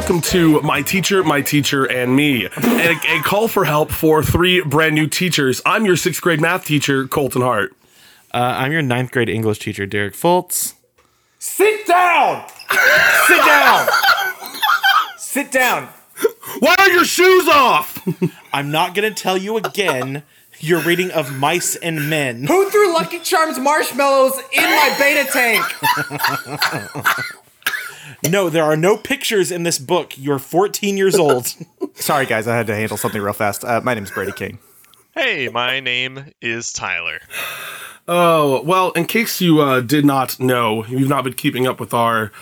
gentlemen, welcome to My Teacher, My Teacher, and Me, a, a call for help for three brand new teachers. I'm your sixth grade math teacher, Colton Hart. Uh, I'm your ninth grade English teacher, Derek Fultz. Sit down! Sit down! Sit down! Why are your shoes off? I'm not going to tell you again your reading of Mice and Men. Who threw Lucky Charms marshmallows in my betta tank? No, there are no pictures in this book. You're 14 years old. Sorry, guys, I had to handle something real fast. Uh, my name's Brady King. Hey, my name is Tyler. Oh, well, in case you uh, did not know, you've not been keeping up with our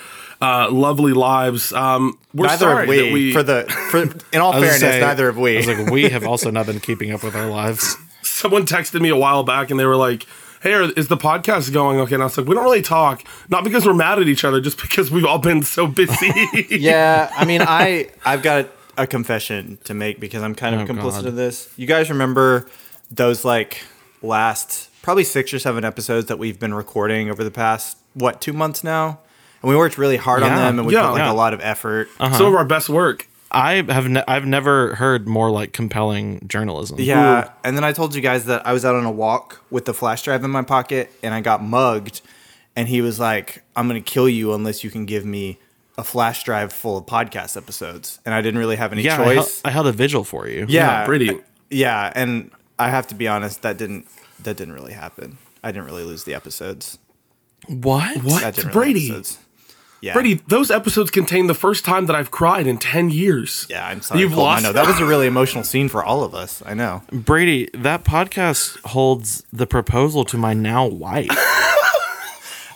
uh, lovely lives. Um, we're neither sorry have we. that we. For the for, in all fairness, say- neither have we. I was like, we have also not been keeping up with our lives. someone texted me a while back and they were like, Hey, are- is the podcast going okay? And I was like, We don't really talk, not because we're mad at each other, just because we've all been so busy. yeah, I mean, I I've got a confession to make because I'm kind of Oh, complicit God. of this. You guys remember those like last probably six or seven episodes that we've been recording over the past what two months now, and we worked really hard on them and we Yeah. put like Yeah. a lot of effort. Uh-huh. Some of our best work. I have ne- I've never heard more like compelling journalism. Yeah, hmm. and then I told you guys that I was out on a walk with the flash drive in my pocket and I got mugged and he was like, "I'm going to kill you unless you can give me a flash drive full of podcast episodes." And I didn't really have any Yeah, I, hel- choice. I held a vigil for you. yeah, Brady. Yeah, and I have to be honest, that didn't that didn't really happen. I didn't really lose the episodes. What? What? That didn't Brady. Really episodes. Yeah. Brady, those episodes contain the first time that I've cried in 10 years. Yeah, I'm sorry. You've Colton. lost- I know that was a really emotional scene for all of us. I know. Brady, that podcast holds the proposal to my now wife.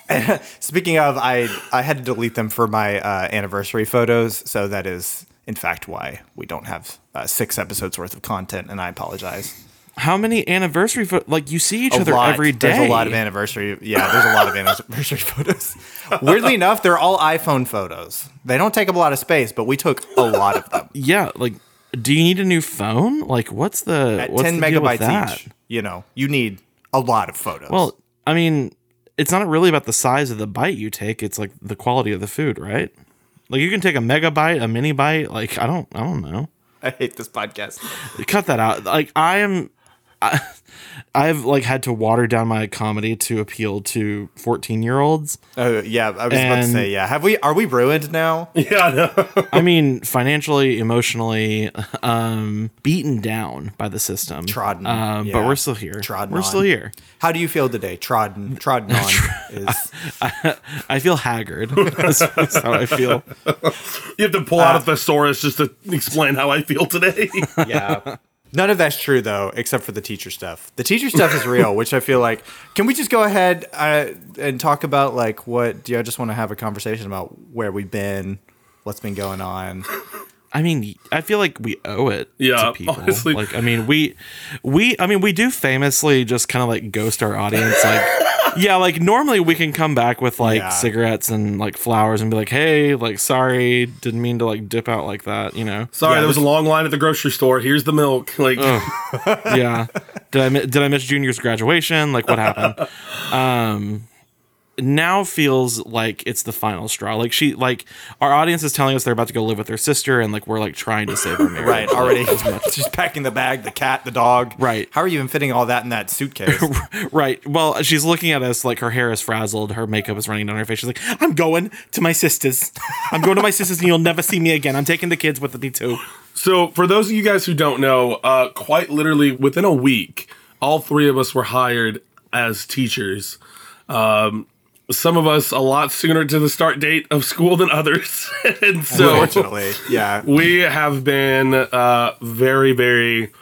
Speaking of, I I had to delete them for my uh, anniversary photos, so that is in fact why we don't have uh, six episodes worth of content, and I apologize. How many anniversary pho- like you see each A other lot. every day? There's a lot of anniversary. Yeah, there's a lot of anniversary photos. Weirdly enough, they're all iPhone photos. They don't take up a lot of space, but we took a lot of them. Yeah, like do you need a new phone? Like what's the At what's 10 the megabytes each, you know, you need a lot of photos. Well, I mean, it's not really about the size of the bite you take, it's like the quality of the food, right? Like you can take a megabyte, a mini bite, like I don't I don't know. I hate this podcast. Cut that out. Like I am I, I've like had to water down my comedy to appeal to 14-year-olds. Oh yeah, I was about to say yeah. Have we? Are we ruined now? Yeah, I. I mean, financially, emotionally, um, beaten down by the system, Trodden, Uh, yeah. But we're still here. Trodden we're on. still here. How do you feel today? Trodden, trodden on is I feel haggard. That's, that's how I feel. You have to pull out a thesaurus just to explain how I feel today. yeah. None of that's true though, except for the teacher stuff. The teacher stuff is real, which I feel like. Can we just go ahead uh, and talk about like what? Do you just want to have a conversation about where we've been, what's been going on? I mean, I feel like we owe it Yeah, to people. honestly. Like, I mean, we, we, I mean, we do famously just kind of like ghost our audience. Like, yeah, like normally we can come back with like Yeah. cigarettes and like flowers and be like, hey, like, sorry, didn't mean to like dip out like that, you know? Sorry, Yeah, there was a long line at the grocery store. Here's the milk. Like, yeah. Did I did I miss junior's graduation? Like what happened? Um now feels like it's the final straw. Like she like our audience is telling us they're about to go live with their sister and like we're like trying to save her marriage. Right, already. She's packing the bag, the cat, the dog. Right. How are you even fitting all that in that suitcase? Right. Well, she's looking at us like her hair is frazzled, her makeup is running down her face. She's like, "I'm going to my sister's. I'm going to my sister's, and you'll never see me again. I'm taking the kids with me too." So, for those of you guys who don't know, uh, quite literally within a week, all three of us were hired as teachers. Um, some of us a lot sooner to the start date of school than others. and so yeah. we have been uh, very, very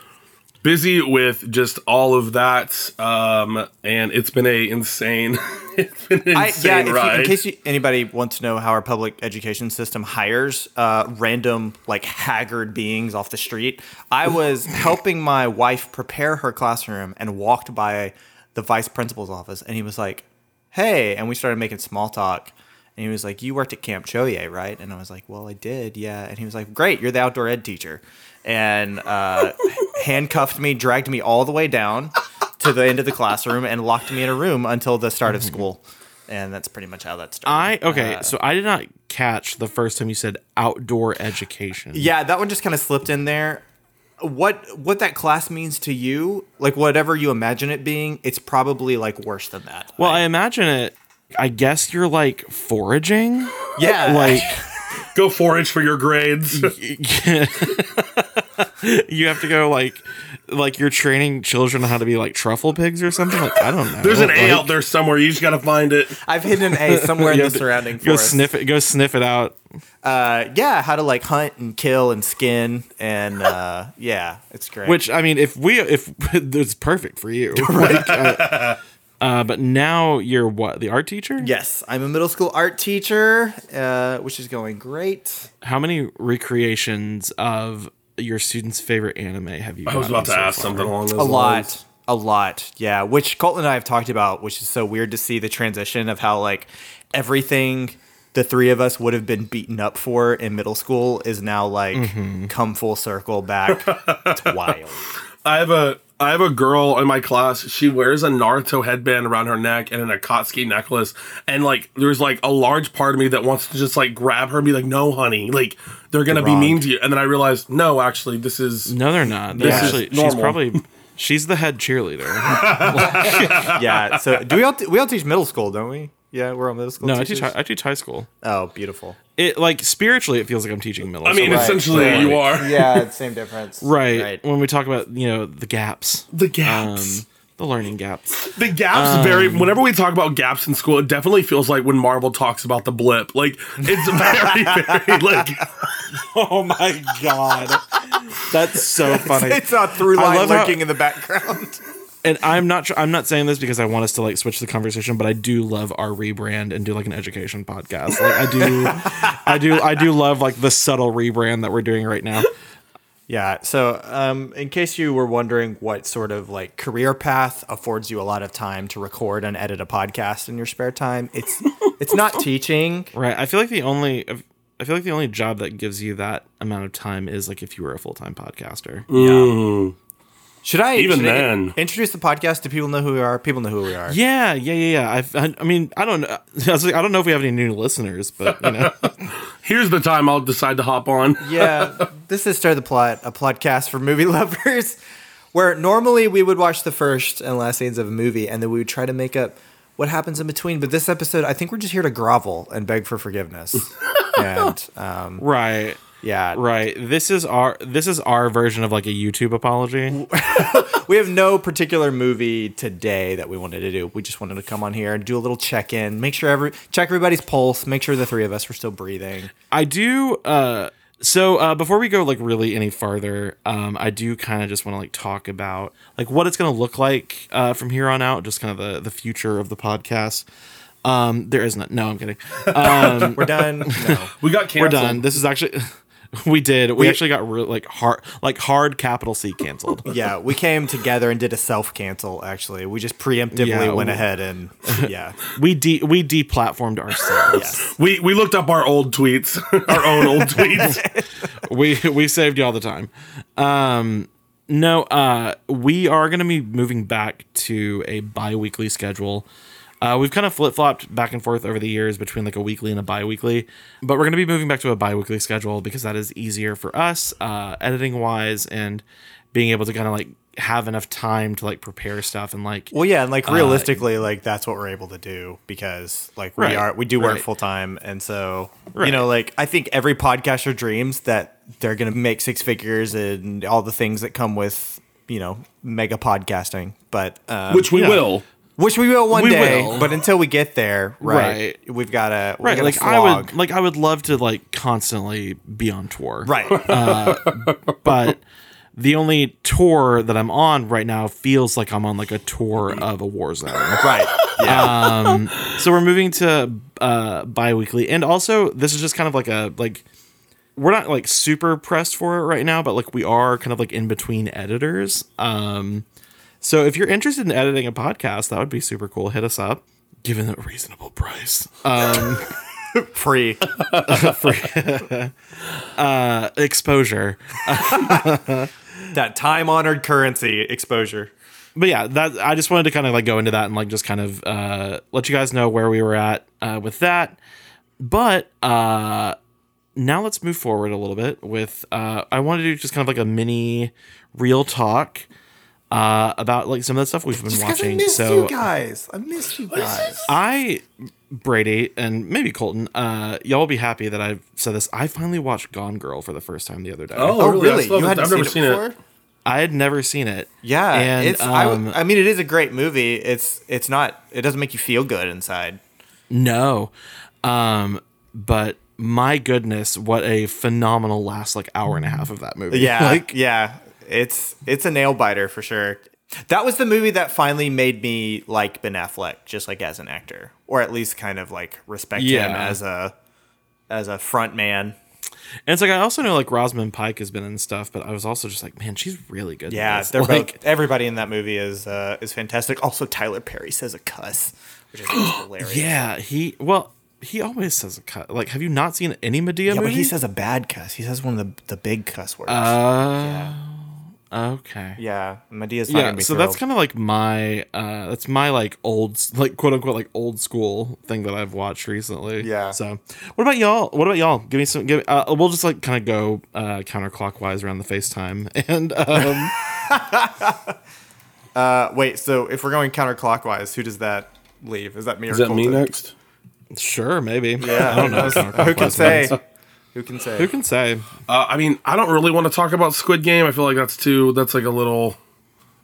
busy with just all of that. Um, and it's been a insane, it's been an I, yeah, insane if you, ride. in case you, anybody wants to know how our public education system hires uh, random, like haggard beings off the street, I was helping my wife prepare her classroom and walked by the vice principal's office, and he was like, "Hey," and we started making small talk. And he was like, "You worked at Camp Choye, right?" And I was like, "Well, I did, yeah." And he was like, "Great, you're the outdoor ed teacher," and uh, handcuffed me, dragged me all the way down to the end of the classroom, and locked me in a room until the start of school. And that's pretty much how that started. I okay, Uh, so I did not catch the first time you said outdoor education. Yeah, that one just kind of slipped in there. What what that class means to you, like whatever you imagine it being, it's probably like worse than that. Well, I imagine it. I guess you're like foraging. Yeah, Like Go forage for your grades. you have to go like like you're training children how to be like truffle pigs or something. Like I don't know. There's an A out there somewhere. You just gotta find it. I've hidden an A somewhere in the surrounding Go forest. sniff it. Go sniff it out. Uh, yeah, how to like hunt and kill and skin and uh, yeah, it's great. Which I mean, if we if it's perfect for you, Like, uh, uh, but now you're what the art teacher? yes, I'm a middle school art teacher, uh, which is going great. How many recreations of your students' favorite anime have you? I was about to ask something along those A lines. lot. A lot, yeah. Which Colton and I have talked about, which is so weird to see the transition of how like everything the three of us would have been beaten up for in middle school is now like Mm-hmm. come full circle back. it's wild. I have a I have a girl in my class. She wears a Naruto headband around her neck and an Akatsuki necklace. And like, there's like a large part of me that wants to just like grab her and be like, "No, honey, like they're gonna be wrong. mean to you." And then I realized, no, actually, this is No, they're not. They This is actually, she's normal. probably she's the head cheerleader. Yeah. So do we all we all teach middle school, don't we? Yeah, we're all middle school. No, I teach hi- I teach high school. Oh, beautiful. It like spiritually, it feels like I'm teaching middle. I mean. Right, essentially, right. you are Yeah, same difference. right. Right. When we talk about you know the gaps, the um, gaps. the learning gaps. the gaps um, very. Whenever we talk about gaps in school, it definitely feels like when Marvel talks about the blip. Like it's very, very like. Oh my god, that's so funny. It's a through I line love how- lurking in the background. And I'm not tr- I'm not saying this because I want us to like switch the conversation, but I do love our rebrand and do like an education podcast. Like I do, I do, I do love like the subtle rebrand that we're doing right now. Yeah. So, um, in case you were wondering what sort of like career path affords you a lot of time to record and edit a podcast in your spare time, it's it's not teaching. Right. I feel like the only I feel like the only job that gives you that amount of time is like if you were a full time podcaster. Should I Even should I then. introduce the podcast? Do people know who we are? People know who we are. Yeah, yeah, yeah, yeah. I've, I, I mean, I don't know. I was like, I don't know if we have any new listeners, but you know, Here's the time I'll decide to hop on. yeah, this is Stir the Plot, a podcast for movie lovers, where normally we would watch the first and last scenes of a movie, and then we would try to make up what happens in between. But this episode, I think we're just here to grovel and beg for forgiveness. and um, right, yeah, right. This is our this is our version of like a YouTube apology. we have no particular movie today that we wanted to do. We just wanted to come on here and do a little check in, make sure every check everybody's pulse, make sure the three of us were still breathing. I do. uh So uh, before we go like really any farther, um, I do kind of just want to like talk about like what it's going to look like uh, from here on out, just kind of the the future of the podcast. Um, there is not. No, I'm kidding. Um, We're done. No. We got canceled. We're done. This is actually. We did. We, actually got real like hard, like hard capital C canceled. Yeah, we came together and did a self cancel. Actually, we just preemptively Yeah, went we- ahead and yeah, we de we deplatformed ourselves. yes. We we looked up our old tweets, our own old tweets. we we saved you all the time. Um, no, uh, we are going to be moving back to a bi-weekly schedule. Uh, we've kind of flip flopped back and forth over the years between like a weekly and a bi weekly, but we're going to be moving back to a bi weekly schedule because that is easier for us, uh, editing wise, and being able to kind of like have enough time to like prepare stuff and like Well, yeah, and like realistically, like that's what we're able to do because like we Right, are we do work right. full time, and so you know, like I think every podcaster dreams that they're gonna make six figures and all the things that come with you know mega podcasting, but um, Which we Yeah. will. Which we will one We day. will. But until we get there, right, Right. we've got to right like I would like I would love to like constantly be on tour right. but the only tour that I'm on right now feels like I'm on like a tour of a war zone. right. Yeah. So we're moving to uh bi-weekly and also this is just kind of like a like we're not like super pressed for it right now, but like we are kind of like in between editors. Um so if you're interested in editing a podcast, that would be super cool. Hit us up. Given a reasonable price. Um Free. exposure. that time honored currency exposure. but yeah, that I just wanted to kind of like go into that and like just kind of uh, let you guys know where we were at uh, with that. but uh, now let's move forward a little bit with. Uh, I want to do just kind of like a mini real talk uh, about like some of the stuff we've been Just 'cause watching. missed So you guys. I missed you guys. I, Brady, and maybe Colton, uh, y'all will be happy that I've said this. I finally watched Gone Girl for the first time the other day. Oh, Oh, really? I really? still You hadn't I've seen, never it seen it. before? I had never seen it. Yeah, and it's. I, um, w- I mean, it is a great movie. It's. It's not. It doesn't make you feel good inside. No. Um, but my goodness, what a phenomenal last like hour and a half of that movie. Yeah, Like yeah. It's. It's a nail biter for sure. That was the movie that finally made me like Ben Affleck, just like as an actor, or at least kind of like respect him as a as a front man. and it's like I also know like Rosamund Pike has been in stuff, but I was also just like, man, she's really good. Yeah, they're like, both. Everybody in that movie is uh, is fantastic. Also, Tyler Perry says a cuss, which is hilarious. Yeah, he well, he always says a cuss. Like, have you not seen any Madea Yeah, movie? but he says a bad cuss. He says one of the, the big cuss words. Uh, okay. yeah, Madea's not Yeah, gonna be so that's kind of like my uh that's my like old like quote unquote like old school thing that I've watched recently. Yeah. So what about y'all? What about y'all? Give me some give uh, we'll just like kind of go uh counterclockwise around the FaceTime and um Uh, wait, so if we're going counterclockwise, who does that leave? Is that me or Is that me next? sure, maybe. Yeah, I don't know. Who can say? Who can say? Who can say? Uh, I mean, I don't really want to talk about Squid Game. I feel like that's too. That's like a little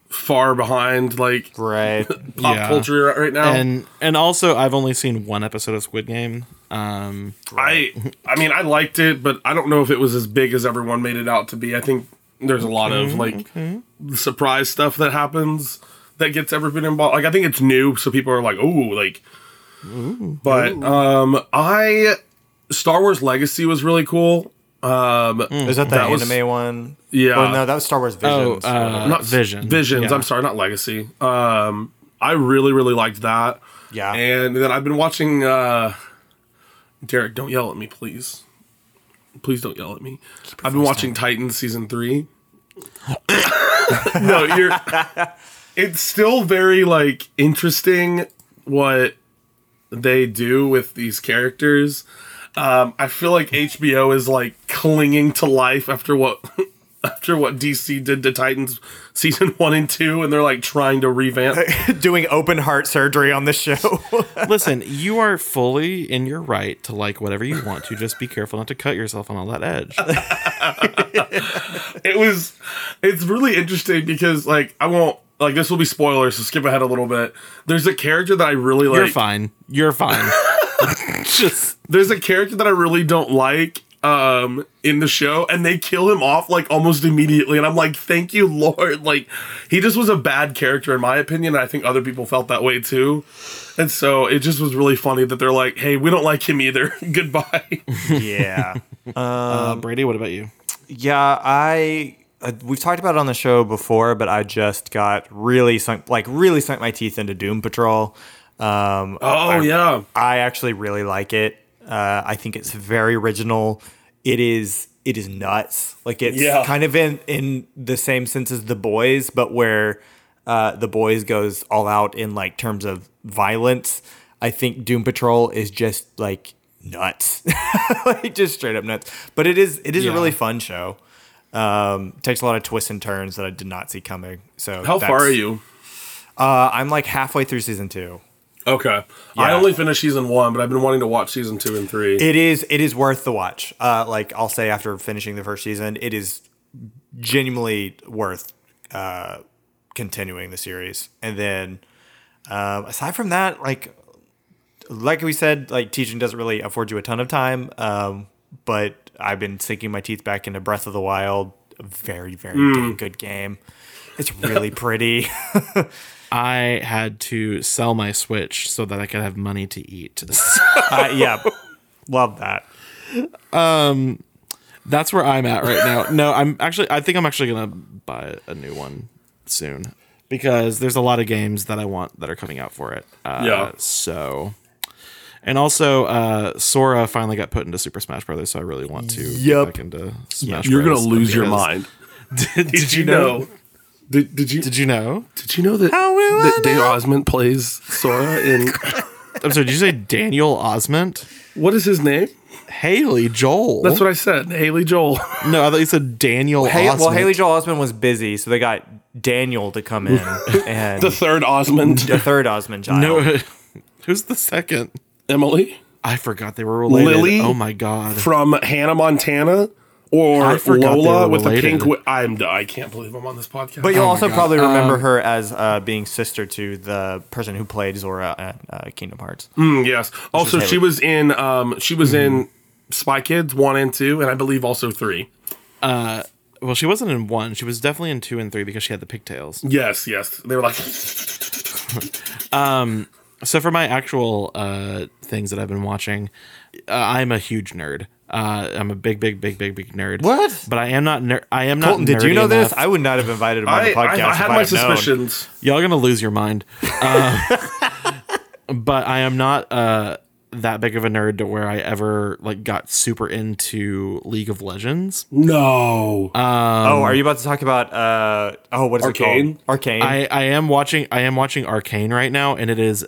far behind like right. pop Yeah. culture right now. And and also I've only seen one episode of Squid Game. Um I I mean I liked it, but I don't know if it was as big as everyone made it out to be. I think there's a lot of like surprise stuff that happens that gets everybody involved. Like I think it's new, so people are like, "Oh, like." But um, I Star Wars Legacy was really cool. Um, Is that the That was- anime one? yeah, Or no, that was Star Wars oh Visions. uh not Vision. Visions. Yeah. I'm sorry, not Legacy. Um, I really really liked that. yeah. And then I've been watching. uh Derek, don't yell at me, please. Please don't yell at me. I've been watching Titans season three. no, you're. It's still very like interesting what they do with these characters. Um, I feel like HBO is like clinging to life after what after what DC did to Titans season one and two, and they're like trying to revamp. Doing open heart surgery on this show. Listen, you are fully in your right to like whatever you want to. Just be careful not to cut yourself on all that edge. it was it's really interesting because like I won't like this will be spoilers, so skip ahead a little bit. There's a character that I really like. You're fine. You're fine. Just There's a character that I really don't like um in the show and they kill him off like almost immediately and I'm like thank you lord like he just was a bad character in my opinion and I think other people felt that way too and so it just was really funny that they're like hey we don't like him either goodbye yeah. uh, Brady. What about you? Yeah, I uh, we've talked about it on the show before, but I just got really sunk, like really sunk my teeth into Doom Patrol. Um, oh yeah I actually really like it. Uh, I think it's very original. It is it is nuts. Like it's Yeah. kind of in in the same sense as the boys, but where uh, the boys goes all out in like terms of violence. I think Doom Patrol is just like nuts, like just straight up nuts. But it is it is Yeah. a really fun show. Um, takes a lot of twists and turns that I did not see coming. So how far are you Uh, I'm like halfway through season two. Okay I only finished season one but I've been wanting to watch season two and three It is it is worth the watch. Uh, like I'll say after finishing the first season, it is genuinely worth uh, continuing the series. And then um, aside from that, like like we said, like teaching doesn't really afford you a ton of time. Um, but I've been sinking my teeth back into Breath of the Wild. A very very dang good game. It's really pretty. I had to sell my Switch so that I could have money to eat. uh, yeah, love that. Um, that's where I'm at right now. No, I'm actually. I think I'm actually gonna buy a new one soon because there's a lot of games that I want that are coming out for it. Uh, Yeah. So, and also, uh, Sora finally got put into Super Smash Brothers, so I really want to Yep. get back into Smash. you're gonna Bros. lose your mind Did, did you know did, did you Did you know? Did you know that, How that Dave know? Osment plays Sora in I'm sorry. Did you say Daniel Osment? What is his name? Haley Joel. That's what I said. Haley Joel. no, I thought you said Daniel. Hey, well, Osment. Haley Joel Osment was busy, so they got Daniel to come in and the third Osment. the third Osment child. No, who's the second? Emily I forgot they were related. Lily? Oh my god. from Hannah Montana or I Lola with the pink. Wi- I'm. I can't believe I'm on this podcast. But you'll Oh also probably remember Um, her as uh, being sister to the person who played Sora at uh, Kingdom Hearts. Mm, yes. Also, Haley. she was in. Um, she was Mm-hmm. in Spy Kids one and two, and I believe also three. Uh, Well, she wasn't in one. She was definitely in two and three because she had the pigtails. Yes, yes. They were like, um. So for my actual uh, things that I've been watching, uh, I'm a huge nerd. Uh, I'm a big, big, big, big, big nerd. What? But I am not. Ner- I am Colton, not. did you nerdy know this? I would not have invited him on I, the podcast. I, I if had I my had known. suspicions. Y'all gonna lose your mind. Uh, but I am not uh, that big of a nerd to where I ever like got super into League of Legends. No. oh, are you about to talk about? Uh, oh, what is Arcane? it called? Arcane. I, I am watching. I am watching Arcane right now, and it is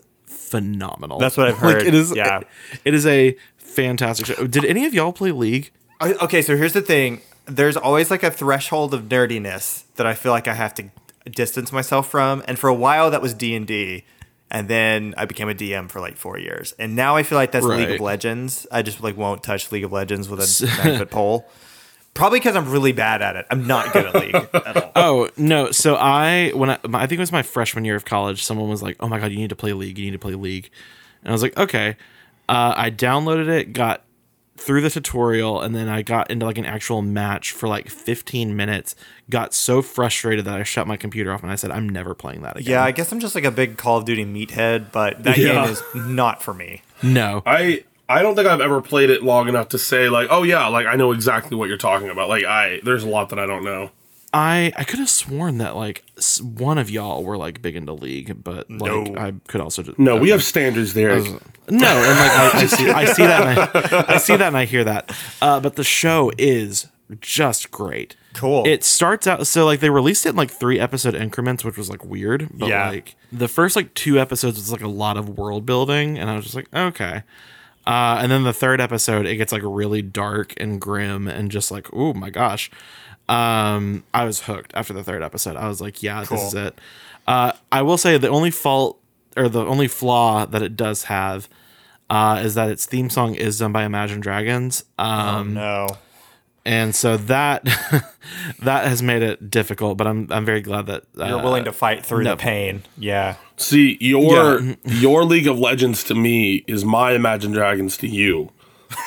phenomenal. That's what I've heard. Like it is. Yeah. it is a fantastic show. Did any of y'all play League? Okay, so here's the thing. There's always like a threshold of nerdiness that I feel like I have to distance myself from, and for a while that was D and D, and then I became a DM for like four years, and now I feel like that's League of Legends. I just like won't touch League of Legends with a nine foot pole. Probably because I'm really bad at it. I'm not good at League at all. Oh no! So I when I, I think it was my freshman year of college, someone was like, "Oh my god, you need to play League. You need to play League," and I was like, "Okay." Uh, I downloaded it, got through the tutorial, and then I got into like an actual match for like 15 minutes. Got so frustrated that I shut my computer off and I said, "I'm never playing that again." Yeah, I guess I'm just like a big Call of Duty meathead, but that Yeah. game is not for me. no. I I don't think I've ever played it long enough to say like, oh yeah, like I know exactly what you're talking about. Like I, there's a lot that I don't know. I I could have sworn that like one of y'all were like big into League, but like No. I could also just No, we have standards there. No, and like I, I see, I see that, and I, I see that, and I hear that. Uh, but the show is just great. Cool. It starts out so like they released it in like three episode increments, which was like weird. But Yeah. like the first like two episodes was like a lot of world building, and I was just like, okay. Uh, and then the third episode, it gets like really dark and grim, and just like, oh my gosh. Um, I was hooked after the third episode. I was like, yeah, this is it. Uh, I will say the only fault or the only flaw that it does have uh, is that its theme song is done by Imagine Dragons. Um, no. and so that that has made it difficult. But I'm I'm very glad that uh, You're willing to fight through no. the pain. Yeah. See, your Yeah. your League of Legends to me is my Imagine Dragons to you.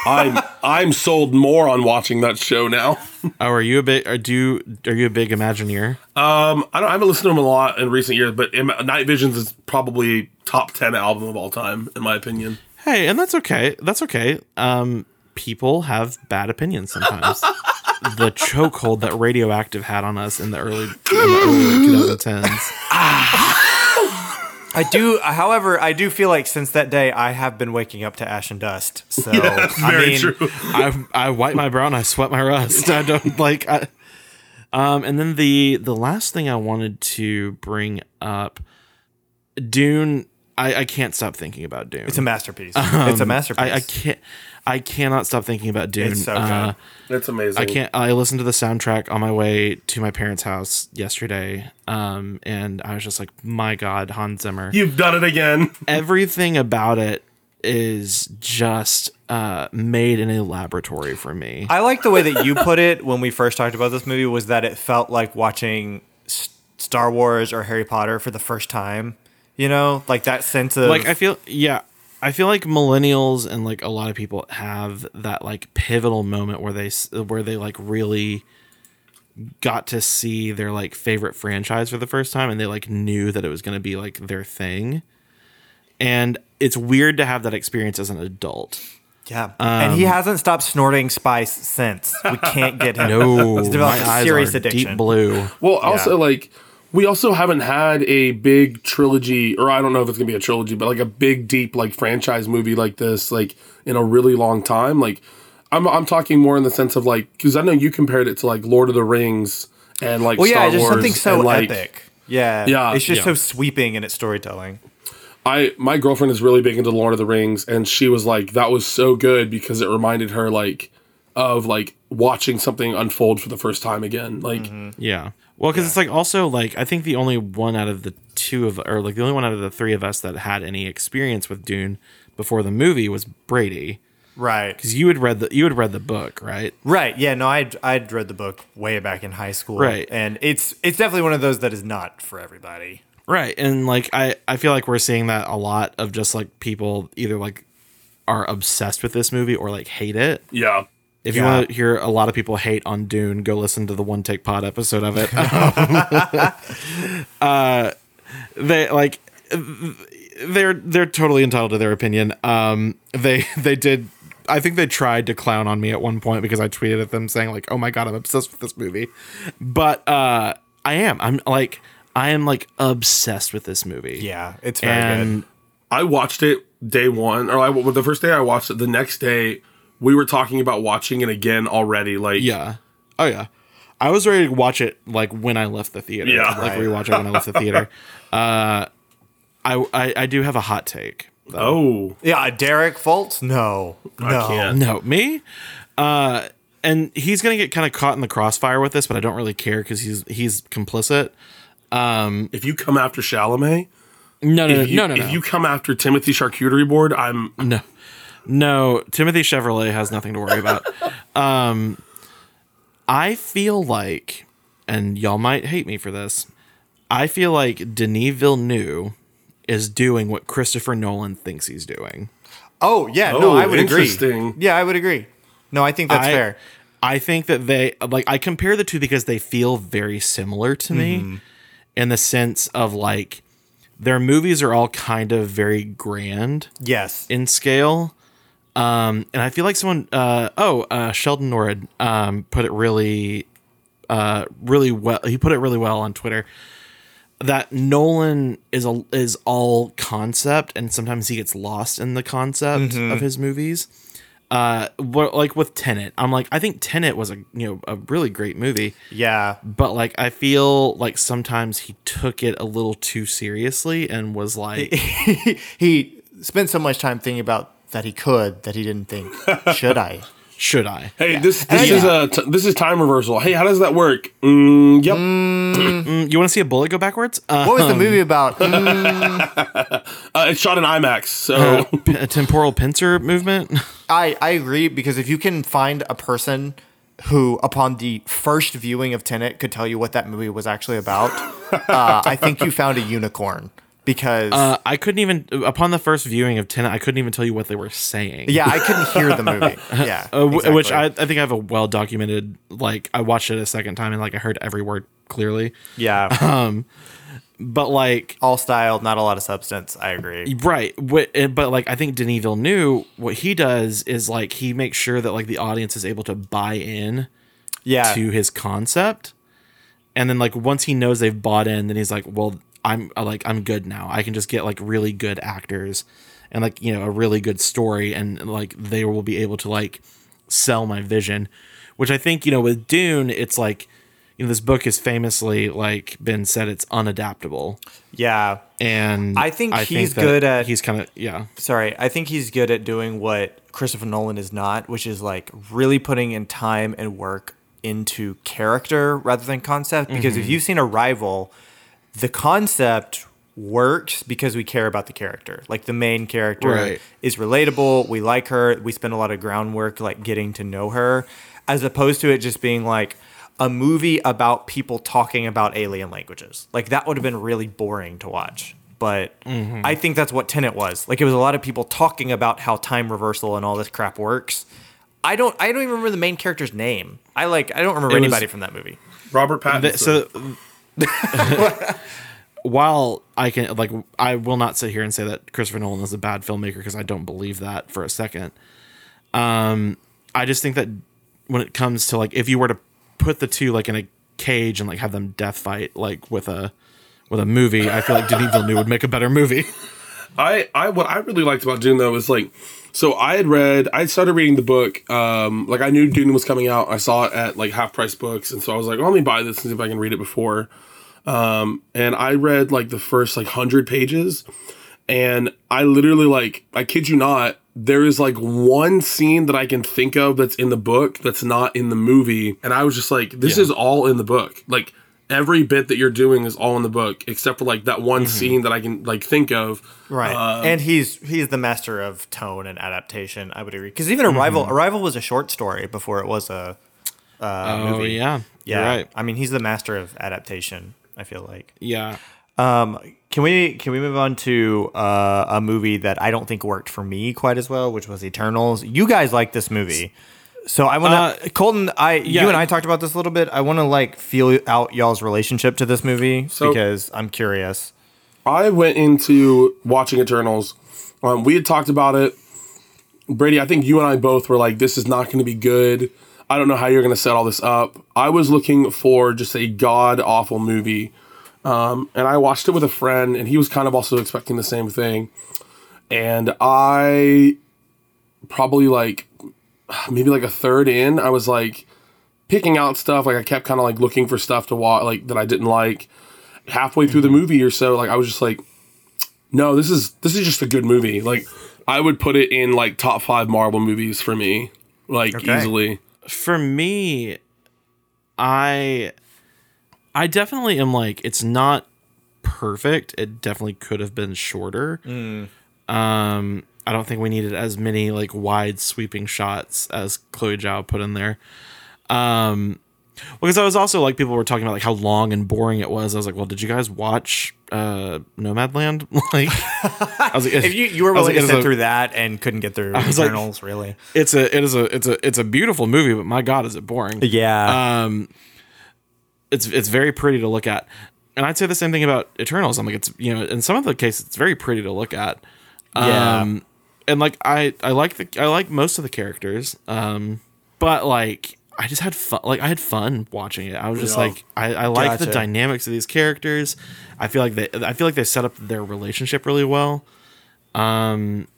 I'm I'm sold more on watching that show now. Oh, are you a big? Are do you, are you a big Imagineer? Um, I don't I haven't listened to them a lot in recent years, but Im- Night Visions is probably top ten album of all time in my opinion. Hey, and that's okay. That's okay. Um, people have bad opinions sometimes. the chokehold that Radioactive had on us in the early, in the early 2010s. I do, however, I do feel like since that day, I have been waking up to ash and dust. So, I Very mean, true. I I wipe my brow and I sweat my rust. I don't like. I, um, and then the the last thing I wanted to bring up, Dune. I, I can't stop thinking about Dune. it's a masterpiece. it's a masterpiece. I, I can't. I cannot stop thinking about Dune. It's so Uh, good. That's amazing. I can't. I listened to the soundtrack on my way to my parents' house yesterday, um, and I was just like, "My God, Hans Zimmer! You've done it again. Everything about it is just uh, made in a laboratory for me." I like the way that you put it when we first talked about this movie was that it felt like watching S- Star Wars or Harry Potter for the first time. You know, like that sense of like I feel yeah I feel like millennials and like a lot of people have that like pivotal moment where they where they like really got to see their like favorite franchise for the first time and they like knew that it was going to be like their thing and it's weird to have that experience as an adult yeah. and he um, hasn't stopped snorting spice since. We can't get him. no He's my developed a eyes serious are addiction. deep blue Well, also like we also haven't had a big trilogy, or I don't know if it's gonna be a trilogy, but like a big deep like franchise movie like this, like in a really long time. Like I'm I'm talking more in the sense of like because I know you compared it to like Lord of the Rings and like Well, yeah, Star just Wars something so and, like, epic. Yeah, Yeah. It's just Yeah. so sweeping in its storytelling. I my girlfriend is really big into Lord of the Rings, and she was like, "That was so good because it reminded her like of like watching something unfold for the first time again." Like, mm-hmm. Yeah. Well, because it's like also like I think the only one out of the two of or like the only one out of the three of us that had any experience with Dune before the movie was Brady. Right. Because you had read the you had read the book, right? Right. Yeah. No, I'd I'd read the book way back in high school. Right. And it's it's definitely one of those that is not for everybody. Right. And like I I feel like we're seeing that a lot of just like people either like are obsessed with this movie or like hate it. yeah, If you want to hear a lot of people hate on Dune, go listen to the One Take Pod episode of it. uh, they like they're they're totally entitled to their opinion. Um, they they did. I think they tried to clown on me at one point because I tweeted at them saying like, "Oh my god, I'm obsessed with this movie," but uh, I am. I'm like I am like obsessed with this movie. Yeah. It's very and good. I watched it day one, or I well, the first day I watched it. The next day, we were talking about watching it again already. Like, Yeah. Oh yeah. I was ready to watch it like when I left the theater. Yeah. Like Right. rewatch it when I left the theater. Uh, I, I I do have a hot take. though. oh, Yeah. Derek Fultz? No. No. I can't. No, me. Uh, and he's gonna get kind of caught in the crossfire with this, but I don't really care because he's he's complicit. Um, If you come after Chalamet, No, no, if you, no, no, no, if you come after Timothy Charcuterie Board, I'm no, no. Timothy Chevrolet has nothing to worry about. um, I feel like, and y'all might hate me for this. I feel like Denis Villeneuve is doing what Christopher Nolan thinks he's doing. Oh, yeah. Oh, no, I would agree. Yeah, I would agree. No, I think that's I, fair. I think that they like I compare the two because they feel very similar to me in the sense of like their movies are all kind of very grand Yes. in scale. Um, and I feel like someone, uh, oh, uh, Sheldon Norrid, um, put it really, uh, really well. He put it really well on Twitter that Nolan is a, is all concept, and sometimes he gets lost in the concept of his movies. Uh, like with Tenet, I'm like, I think Tenet was a you know a really great movie, Yeah. but like I feel like sometimes he took it a little too seriously and was like, he spent so much time thinking about that he could that he didn't think, should I? should I? hey, this this is a t- this is time reversal. Hey, how does that work? Mm, yep. Mm, you want to see a bullet go backwards? Uh, What was the movie about? Mm, Uh, it's shot in IMAX, so p- a temporal pincer movement. I, I agree because if you can find a person who, upon the first viewing of Tenet, could tell you what that movie was actually about, uh, I think you found a unicorn. Because Uh, I couldn't even upon the first viewing of Tenet, I couldn't even tell you what they were saying. yeah, I couldn't hear the movie. Yeah, Uh, w- which I. I think I have a well documented. Like I watched it a second time and like I heard every word clearly. yeah, Um, But like all style, not a lot of substance. I agree. right, but like I think Denis Villeneuve, what he does is like he makes sure that like the audience is able to buy in Yeah, to his concept, and then like once he knows they've bought in, then he's like, well, I'm uh, like I'm good now. I can just get like really good actors and like you know a really good story, and like they will be able to like sell my vision. Which I think you know with Dune, it's like you know this book is famously like been said it's unadaptable, yeah. and I think he's that good at- he's kind of yeah Sorry, I think he's good at doing what Christopher Nolan is not, which is like really putting in time and work into character rather than concept. Because Mm-hmm. if you've seen Arrival, the concept works because we care about the character. Like the main character Right. is relatable, we like her, we spend a lot of groundwork like getting to know her, as opposed to it just being like a movie about people talking about alien languages. Like that would have been really boring to watch. But mm-hmm. I think that's what Tenet was. Like it was a lot of people talking about how time reversal and all this crap works. I don't I don't even remember the main character's name. I like I don't remember It anybody from that movie. Robert Pattinson. Th- so while I can like I will not sit here and say that Christopher Nolan is a bad filmmaker because I don't believe that for a second. Um I just think that when it comes to like if you were to put the two like in a cage and like have them death fight like with a with a movie, I feel like Denis Villeneuve would make a better movie. I, I what I really liked about Dune though was like so I had read I started reading the book um like I knew Dune was coming out. I saw it at like half price books. And so I was like well, let me buy this and see if I can read it before. Um and I read like the first like hundred pages. And I literally like I kid you not, there is like one scene that I can think of that's in the book that's not in the movie, and I was just like, this is all in the book. Like every bit that you're doing is all in the book, except for like that one scene that I can like think of. Right, Uh, and he's he's the master of tone and adaptation. I would agree because even Arrival, Arrival was a short story before it was a uh, oh movie. yeah, yeah. Right. I mean, he's the master of adaptation. I feel like. Yeah. Um, can we can we move on to uh, a movie that I don't think worked for me quite as well, which was Eternals. You guys like this movie, so I want to Colton. I yeah. you and I talked about this a little bit. I want to like feel out y'all's relationship to this movie So- because I'm curious. I went into watching Eternals. Um, we had talked about it. Brady, I think you and I both were like, this is not going to be good. I don't know how you're going to set all this up. I was looking for just a god awful movie. Um, and I watched it with a friend, and he was kind of also expecting the same thing. And I probably like maybe like a third in, I was like picking out stuff. Like I kept kind of like looking for stuff to watch, like that I didn't like halfway through the movie or so, like I was just like, no, this is this is just a good movie. Like I would put it in like top five Marvel movies for me, like Okay. easily. for me i i definitely am like it's not perfect it definitely could have been shorter um i don't think we needed as many like wide sweeping shots as chloe zhao put in there um because I was also like people were talking about like how long and boring it was. I was like, well, did you guys watch uh Nomadland? like, I was like, If you you were willing like, to it sit a- through that and couldn't get through was like- Eternals, really? it's a it is a it's a it's a beautiful movie, but my god, is it boring? Yeah, um it's it's very pretty to look at and i'd say the same thing about eternals i'm like it's you know in some of the cases it's very pretty to look at Yeah. um and like i i like the i like most of the characters um but like i just had fun like i had fun watching it i was just Yeah. like i i like the dynamics of these characters i feel like they i feel like they set up their relationship really well um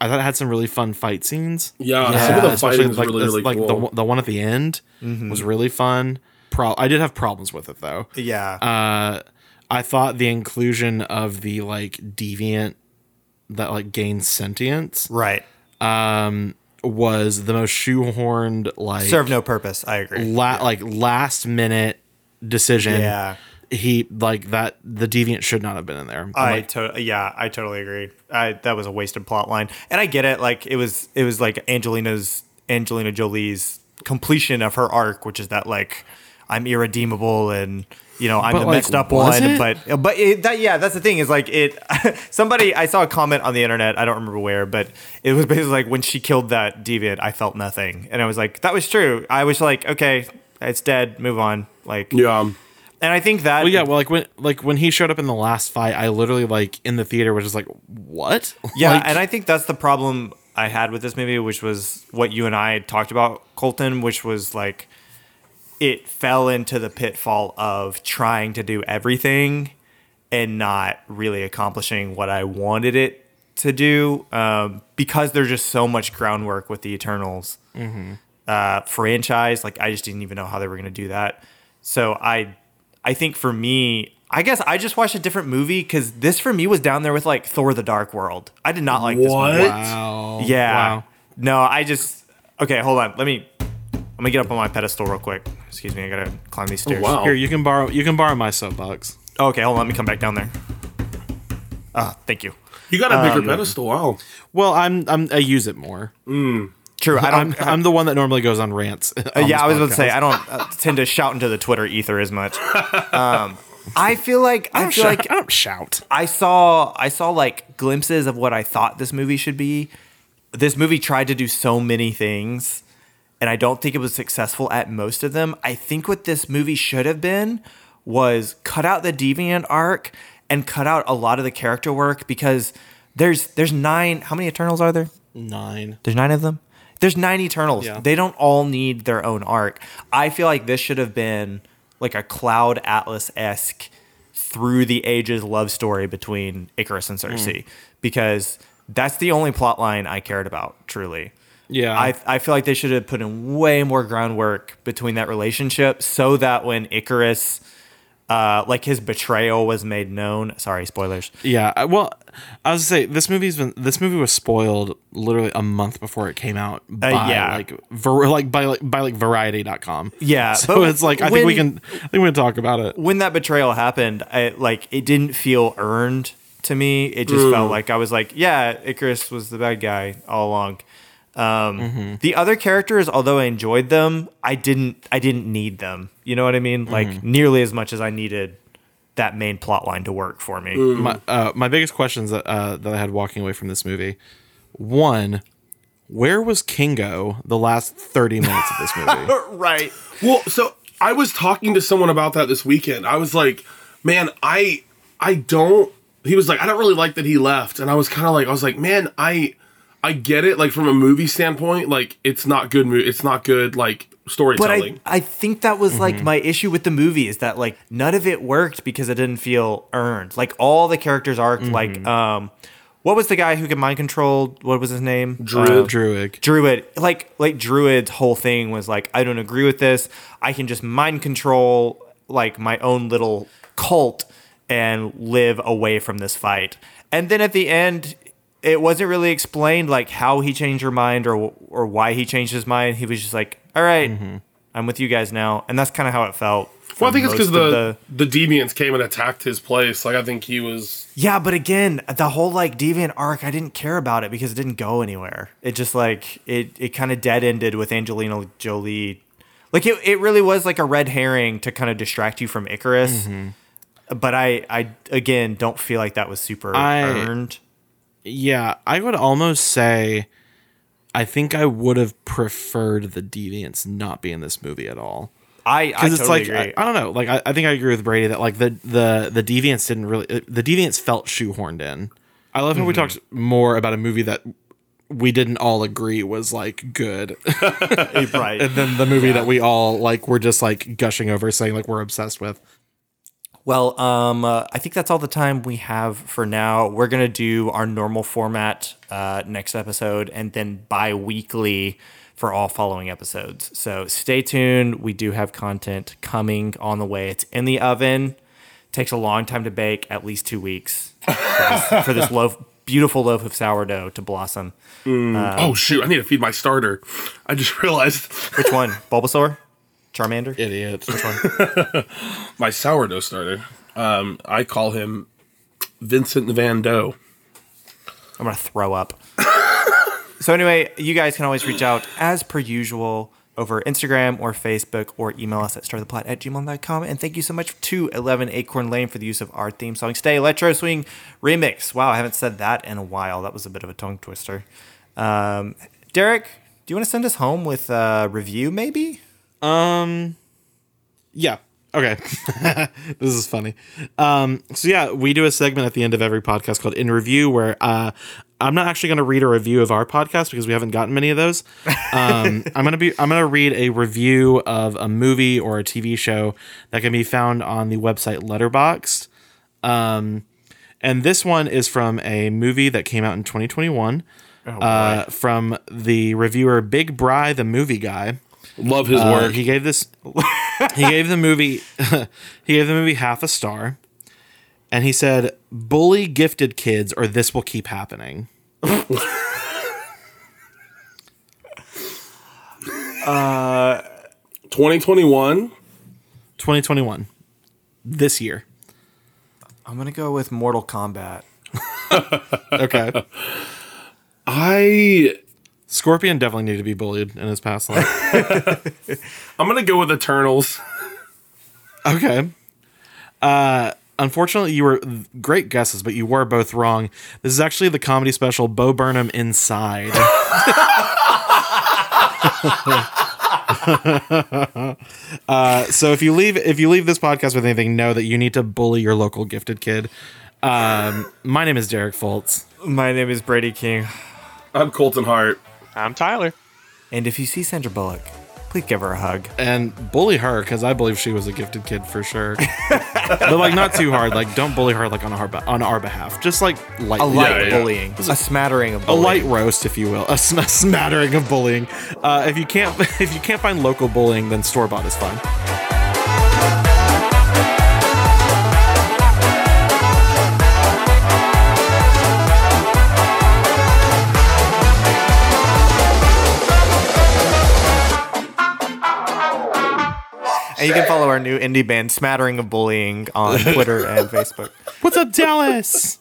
I thought it had some really fun fight scenes. Yeah, Yeah, some of the especially fighting is like, really this- really like the cool. one- the one at the end was really fun. Pro- I did have problems with it though. yeah. Uh, I thought the inclusion of the like deviant that like gains sentience right. um, was the most shoehorned like Serve no purpose. I agree. la- like last minute decision. Yeah. He like that the deviant should not have been in there. I like, to- yeah, I totally agree. I that was a wasted plot line, and I get it. Like it was, it was like Angelina's Angelina Jolie's completion of her arc, which is that like I'm irredeemable and you know I'm But, the like, messed up was one. it? But but it, that yeah, that's the thing is like it. somebody I saw a comment on the internet. I don't remember where, but it was basically like when she killed that deviant, I felt nothing, and I was like, that was true. I was like, okay, it's dead. Move on. Like yeah. and I think that well, yeah, well, like when like when he showed up in the last fight, I literally like in the theater was just like, what? Yeah, Like, and I think that's the problem I had with this movie, which was what you and I talked about, Colton, which was like it fell into the pitfall of trying to do everything and not really accomplishing what I wanted it to do um, because there's just so much groundwork with the Eternals uh, franchise. Like I just didn't even know how they were going to do that. So I, I think for me, I guess I just watched a different movie because this for me was down there with like Thor: The Dark World. I did not like this What? movie. wow, Yeah. wow. No, I just okay. Hold on. Let me. Let me get up on my pedestal real quick. Excuse me. I gotta climb these stairs. wow. Here, you can borrow you can borrow my soapbox. Okay, hold on. Let me come back down there. Ah, thank you. You got a bigger Um, pedestal. Wow. Well, I'm, I'm I use it more. True. I I'm, don't. I'm the one that normally goes on rants. Uh, on yeah, I was about to say. I don't uh, tend to shout into the Twitter ether as much. Um, I feel like I, I don't, feel shout, like I don't shout. I saw I saw like glimpses of what I thought this movie should be. This movie tried to do so many things, and I don't think it was successful at most of them. I think what this movie should have been was cut out the deviant arc and cut out a lot of the character work because there's there's nine. How many Eternals are there? Nine. There's nine of them. There's nine Eternals. Yeah. They don't all need their own arc. I feel like this should have been like a Cloud Atlas esque through the ages love story between Ikaris and Sersi hmm. because that's the only plot line I cared about, truly. Yeah. I, I feel like they should have put in way more groundwork between that relationship so that when Ikaris Uh, like his betrayal was made known. Sorry, spoilers. Yeah, well, I was gonna say this movie's been this movie was spoiled literally a month before it came out by yeah. like ver, like by like by like variety.com. Yeah, So but it's like I think we can I think we can talk about it. when that betrayal happened, I like it didn't feel earned to me. It just felt like I was like, yeah, Ikaris was the bad guy all along. Um, The other characters, although I enjoyed them, I didn't. I didn't need them. You know what I mean? Like nearly as much as I needed that main plot line to work for me. My uh, my biggest questions that uh, that I had walking away from this movie. One, where was Kingo the last 30 minutes of this movie? Right. Well, so I was talking to someone about that this weekend. I was like, man, I I don't he was like, I don't really like that he left. And I was kind of like I was like, man, I I get it like from a movie standpoint, like it's not good mo- it's not good like storytelling. But. I, I think that was like mm-hmm. my issue with the movie is that like none of it worked because it didn't feel earned. Like all the characters arc, mm-hmm. like um, what was the guy who could mind control? What was his name? Druig. Um, Druig. Druig, like like Druig's whole thing was like, I don't agree with this. I can just mind control like my own little cult and live away from this fight. And then at the end, it wasn't really explained like how he changed her mind or or why he changed his mind. He was just like, all right, mm-hmm. I'm with you guys now, and that's kind of how it felt. well, I think it's because most the, the deviants came and attacked his place. Like I think he was Yeah, but again, the whole like deviant arc, I didn't care about it because it didn't go anywhere. It just like it it kind of dead ended with Angelina Jolie. Like it, it really was like a red herring to kind of distract you from Ikaris. Mm-hmm. But I I again don't feel like that was super I- earned. Yeah, I would almost say I think I would have preferred the Deviants not be in this movie at all. I I Because totally like agree. I, I don't know, like I, I think I agree with Brady that like the the the Deviants didn't really uh, the Deviants felt shoehorned in. I love how we mm-hmm. talked more about a movie that we didn't all agree was like good, right. and then the movie that we all like were just like gushing over, saying like we're obsessed with. Well, um, uh, I think that's all the time we have for now. We're gonna do our normal format uh, next episode, and then bi-weekly for all following episodes. So stay tuned. We do have content coming on the way. It's in the oven. Takes a long time to bake, at least two weeks for this, for this loaf, beautiful loaf of sourdough to blossom. Oh shoot, I need to feed my starter. I just realized Which one? Bulbasaur, Charmander. Idiot. my sourdough starter. Um, I call him Vincent Van Doe. I'm gonna throw up. so anyway, you guys can always reach out as per usual over Instagram or Facebook or email us at starttheplot at gmail.com. And thank you so much to 11 Acorn Lane for the use of our theme song, Stay Electro Swing Remix. Wow, I haven't said that in a while. That was a bit of a tongue twister. Um, Derek, do you want to send us home with a review maybe? Um, yeah. Okay. this is funny. Um, so yeah, we do a segment at the end of every podcast called In Review, where uh, I'm not actually going to read a review of our podcast because we haven't gotten many of those. Um, I'm gonna be I'm gonna read a review of a movie or a TV show that can be found on the website Letterboxd. Um, and this one is from a movie that came out in 2021. uh, from the reviewer Big Bry, the movie guy. Love his Uh, work. he gave this. he gave the movie. he gave the movie half a star, and he said, "Bully gifted kids, or this will keep happening." uh, 2021. 2021, this year. I'm going to go with Mortal Kombat. Okay, I Scorpion definitely needed to be bullied in his past life. I'm gonna go with Eternals. Okay. Uh, unfortunately, you were great guesses, but you were both wrong. This is actually the comedy special Bo Burnham Inside. uh, so if you leave if you leave this podcast with anything, know that you need to bully your local gifted kid. Um, my name is Derek Foltz. My name is Brady King. I'm Colton Hart. I'm Tyler. And if you see Sandra Bullock, please give her a hug. and bully her because I believe she was a gifted kid for sure. but like not too hard. Like don't bully her like on our be- on our behalf. Just like light, A light Yeah, yeah. bullying. A smattering of a light roast, if you will, a, sm- smattering of bullying. Uh, if you can't if you can't find local bullying, then store bought is fine. And you can follow our new indie band, Smattering of Bullying, on Twitter and Facebook. What's up, Dallas?